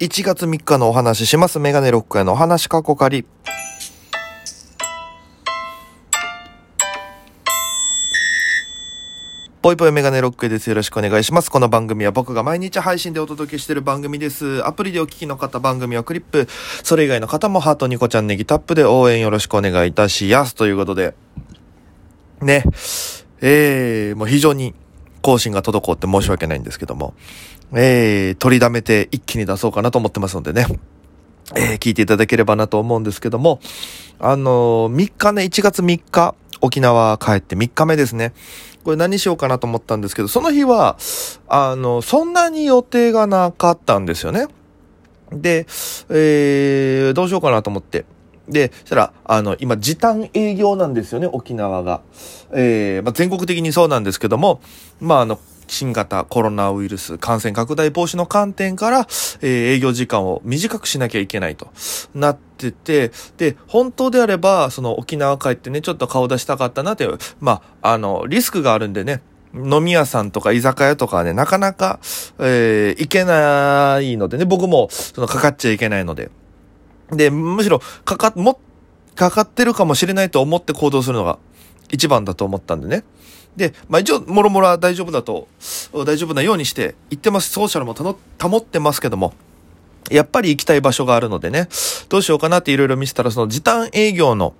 1月3日のお話します。メガネロックへのお話過去仮。ぽいぽいメガネロックです。よろしくお願いします。この番組は僕が毎日配信でお届けしている番組です。アプリでお聞きの方、番組はクリップ。それ以外の方もハートニコちゃんネギタップで応援よろしくお願いいたします。ということで、ね、えー、もう非常に更新が滞って申し訳ないんですけども、えー、取りだめて一気に出そうかなと思ってますのでね。えー、聞いていただければなと思うんですけども、あのー、3日ね、1月3日、沖縄帰って3日目ですね。これ何しようかなと思ったんですけど、その日は、あの、そんなに予定がなかったんですよね。で、えー、どうしようかなと思って。で、そしたら、あの、今、時短営業なんですよね、沖縄が。えー、まあ、全国的にそうなんですけども、まあ、あの、新型コロナウイルス感染拡大防止の観点から、えー、営業時間を短くしなきゃいけないとなってて、で、本当であれば、その沖縄帰ってね、ちょっと顔出したかったなという、まあ、あの、リスクがあるんでね、飲み屋さんとか居酒屋とかね、なかなか、えー、行けないのでね、僕も、その、かかっちゃいけないので。で、むしろ、かか、も、かかってるかもしれないと思って行動するのが一番だと思ったんでね。で、まあ一応、もろもろは大丈夫だと、大丈夫なようにして行ってます。ソーシャルも保ってますけども、やっぱり行きたい場所があるのでね、どうしようかなっていろいろ見せたら、その時短営業の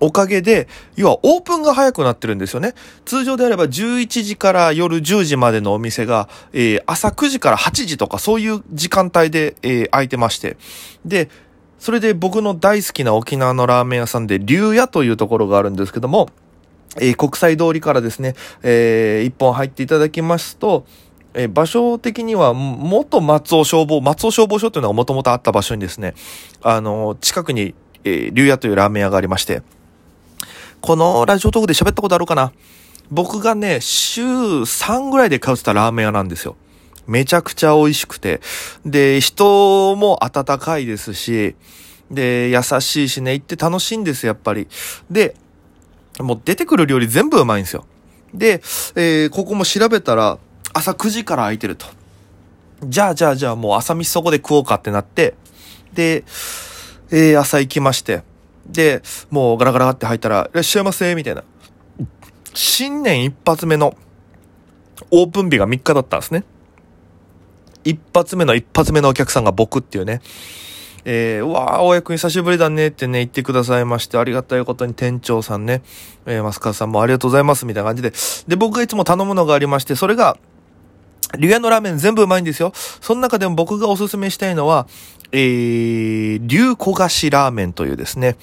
おかげで、要はオープンが早くなってるんですよね。通常であれば11時から夜10時までのお店が、えー、朝9時から8時とかそういう時間帯で、えー、空いてまして。で、それで僕の大好きな沖縄のラーメン屋さんで、竜屋というところがあるんですけども、え、国際通りからですね、えー、一本入っていただきますと、え、場所的には、元松尾消防、松尾消防署というのがもともとあった場所にですね、あの、近くに、えー、竜屋というラーメン屋がありまして、このラジオトークで喋ったことあるかな？僕がね、週3ぐらいで通ってたラーメン屋なんですよ。めちゃくちゃ美味しくて。で、人も温かいですし、で、優しいしね、行って楽しいんです、やっぱり。で、もう出てくる料理全部うまいんですよ。で、えー、ここも調べたら、朝9時から空いてると。じゃあ、じゃあ、じゃあ、もう朝飯そこで食おうかってなって、で、えー、朝行きまして、で、もうガラガラって入ったら、いらっしゃいませ、みたいな。新年一発目のオープン日が3日だったんですね。一発目の一発目のお客さんが僕っていうね。えー、うわー、大家君久しぶりだねってね、言ってくださいまして、ありがたいことに店長さんね、えー、マスカさんもありがとうございます、みたいな感じで。で、僕がいつも頼むのがありまして、それが、リュウのラーメン全部うまいんですよ。その中でも僕がおすすめしたいのは、えー、竜焦がしラーメンというですね、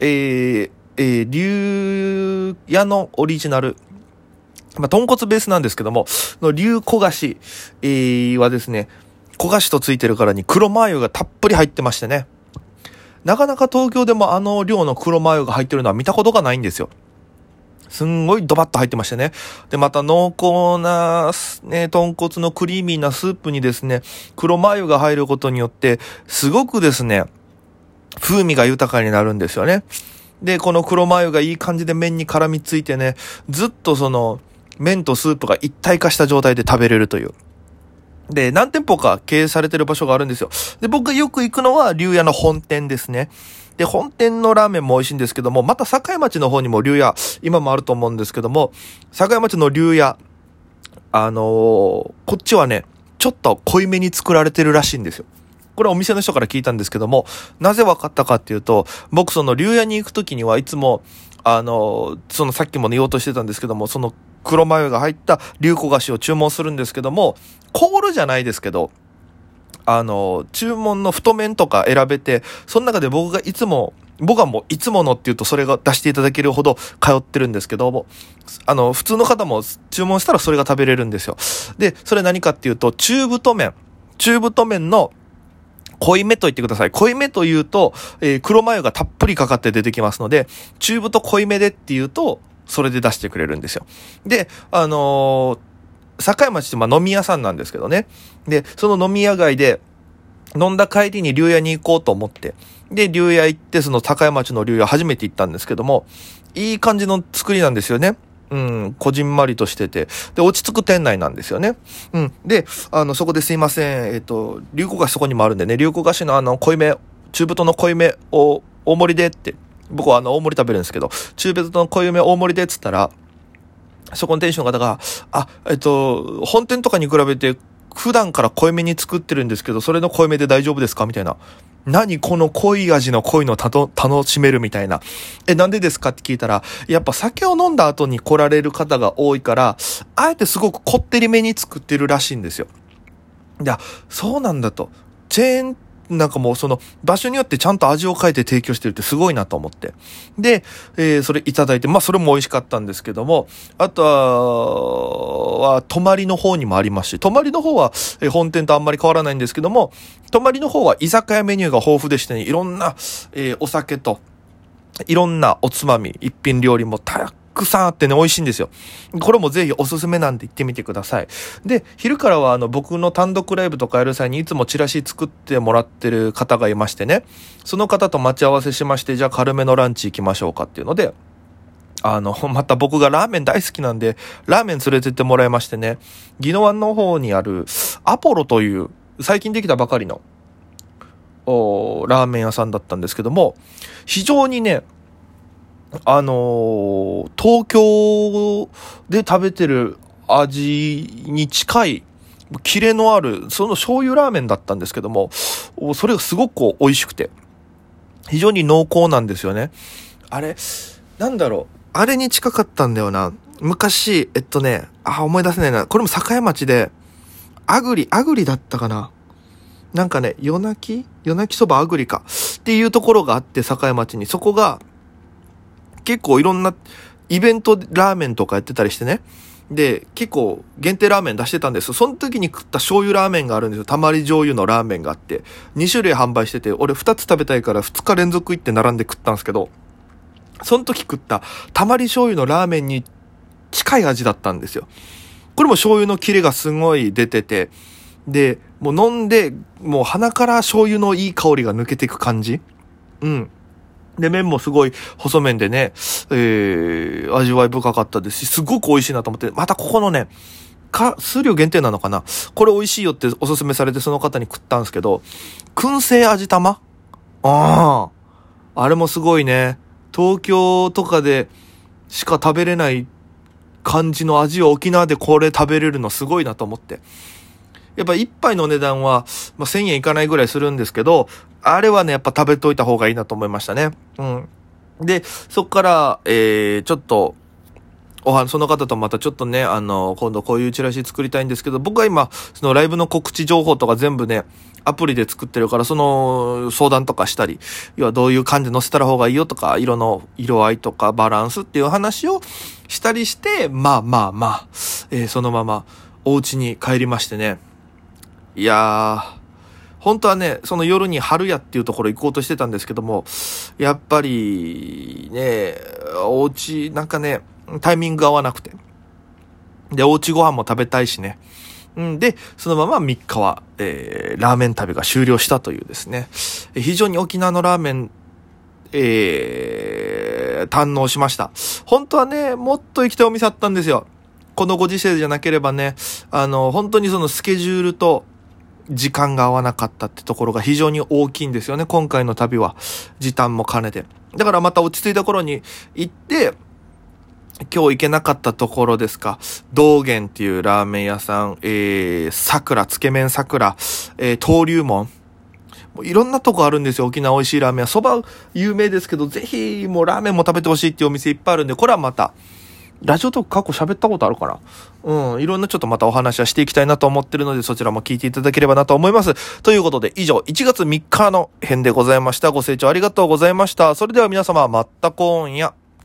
えー、えー、竜屋のオリジナル、まあ、豚骨ベースなんですけども、の竜焦がし、えー、はですね、焦がしとついてるからに黒マー油がたっぷり入ってましてね。なかなか東京でもあの量の黒マー油が入ってるのは見たことがないんですよ。すんごいドバッと入ってましてね。で、また濃厚な、ね、豚骨のクリーミーなスープにですね、黒マー油が入ることによって、すごくですね、風味が豊かになるんですよね。で、この黒マー油がいい感じで麺に絡みついてね、ずっとその、麺とスープが一体化した状態で食べれるという。で、何店舗か経営されてる場所があるんですよ。で、僕がよく行くのは、竜屋の本店ですね。で、本店のラーメンも美味しいんですけども、また境町の方にも竜屋、今もあると思うんですけども、境町の竜屋、あのー、こっちはね、ちょっと濃いめに作られてるらしいんですよ。これはお店の人から聞いたんですけども、なぜ分かったかっていうと、僕その竜屋に行くときにはいつも、あの、そのさっきもね言おうとしてたんですけども、その黒マヨが入った竜子菓子を注文するんですけども、コールじゃないですけど、あの、注文の太麺とか選べて、その中で僕がいつも、僕はもういつものって言うとそれが出していただけるほど通ってるんですけども、あの、普通の方も注文したらそれが食べれるんですよ。で、それ何かっていうと、中太麺。中太麺の濃いめと言ってください。濃いめというと、えー、黒マヨがたっぷりかかって出てきますので、中太濃いめでっていうと、それで出してくれるんですよ。で、あのー境町ってまあ飲み屋さんなんですけどね。で、その飲み屋街で、飲んだ帰りに竜屋に行こうと思って、で、竜屋行って、その境町の竜屋初めて行ったんですけども、いい感じの作りなんですよね。うん、こじんまりとしてて、で、落ち着く店内なんですよね。うん。で、あの、そこですいません、えっ、と、流行菓子そこにもあるんでね、流行菓子のあの、濃いめ、中太の濃いめを大盛りでって、僕はあの、大盛り食べるんですけど、中太の濃いめ大盛りでっつったら、そこの店主の方が、あ、えっと、本店とかに比べて、普段から濃いめに作ってるんですけど、それの濃いめで大丈夫ですか？みたいな。何この濃い味の濃いのたと楽しめるみたいな。え、なんでですか？って聞いたら、やっぱ酒を飲んだ後に来られる方が多いから、あえてすごくこってりめに作ってるらしいんですよ。いや、そうなんだと。チェーンなんかもうその場所によってちゃんと味を変えて提供してるってすごいなと思って。で、えー、それいただいて、まあそれも美味しかったんですけども、あとは、は、泊まりの方にもありますし、泊まりの方は、え、本店とあんまり変わらないんですけども、泊まりの方は居酒屋メニューが豊富でしてね、いろんな、えー、お酒と、いろんなおつまみ、一品料理もたくさんあってね、美味しいんですよ。これもぜひおすすめなんで行ってみてください。で、昼からはあの僕の単独ライブとかやる際にいつもチラシ作ってもらってる方がいましてね、その方と待ち合わせしまして、じゃあ軽めのランチ行きましょうかっていうので、あの、また僕がラーメン大好きなんで、ラーメン連れてってもらいましてね、宜野湾の方にあるアポロという、最近できたばかりの、おーラーメン屋さんだったんですけども、非常にね、あのー、東京で食べてる味に近い、キレのある、その醤油ラーメンだったんですけども、それがすごく美味しくて、非常に濃厚なんですよね。あれ、なんだろう、あれに近かったんだよな。昔、えっとね、あ、思い出せないな。これも栄町で、あぐり、あぐりだったかな。なんかね、夜泣き？夜泣きそばあぐりか。っていうところがあって、栄町に。そこが、結構いろんなイベントラーメンとかやってたりしてね。で、結構限定ラーメン出してたんです。その時に食った醤油ラーメンがあるんですよ。たまり醤油のラーメンがあって。2種類販売してて、俺2つ食べたいから2日連続行って並んで食ったんですけど、その時食ったたまり醤油のラーメンに近い味だったんですよ。これも醤油のキレがすごい出てて、で、もう飲んで、もう鼻から醤油のいい香りが抜けていく感じうん。で、麺もすごい細麺でね、えー、味わい深かったですし、すごく美味しいなと思って、またここのね、か、数量限定なのかなこれ美味しいよっておすすめされてその方に食ったんですけど、燻製味玉？ああ。あれもすごいね。東京とかでしか食べれない感じの味を沖縄でこれ食べれるのすごいなと思って。やっぱ一杯の値段は、まあ、1000円いかないぐらいするんですけど、あれはね、やっぱ食べといた方がいいなと思いましたね。うん。で、そっから、えー、ちょっと、おは、その方とまたちょっとね、あの、今度こういうチラシ作りたいんですけど、僕は今、そのライブの告知情報とか全部ね、アプリで作ってるから、その相談とかしたり、要はどういう感じで載せたら方がいいよとか、色の、色合いとかバランスっていう話をしたりして、まあまあまあ、えー、そのままお家に帰りましてね。いやー、本当はね、その夜に春屋っていうところ行こうとしてたんですけども、やっぱりね、お家、なんかね、タイミング合わなくて。で、お家ご飯も食べたいしね。んで、そのまま3日は、えー、ラーメン旅が終了したというですね。非常に沖縄のラーメン、えー、堪能しました。本当はね、もっと行きたいお店あったんですよ。このご時世じゃなければね、あの、本当にそのスケジュールと、時間が合わなかったってところが非常に大きいんですよね。今回の旅は。時短も兼ねて。だからまた落ち着いた頃に行って、今日行けなかったところですか。道元っていうラーメン屋さん、えー、桜、つけ麺桜、えー、登竜門。もういろんなとこあるんですよ。沖縄美味しいラーメン屋。蕎麦有名ですけど、ぜひもうラーメンも食べてほしいっていうお店いっぱいあるんで、これはまた、ラジオとか過去喋ったことあるからうん、いろんなちょっとまたお話はしていきたいなと思ってるので、そちらも聞いていただければなと思います。ということで、以上、1月3日の編でございました。ご清聴ありがとうございました。それでは皆様、まったこんや。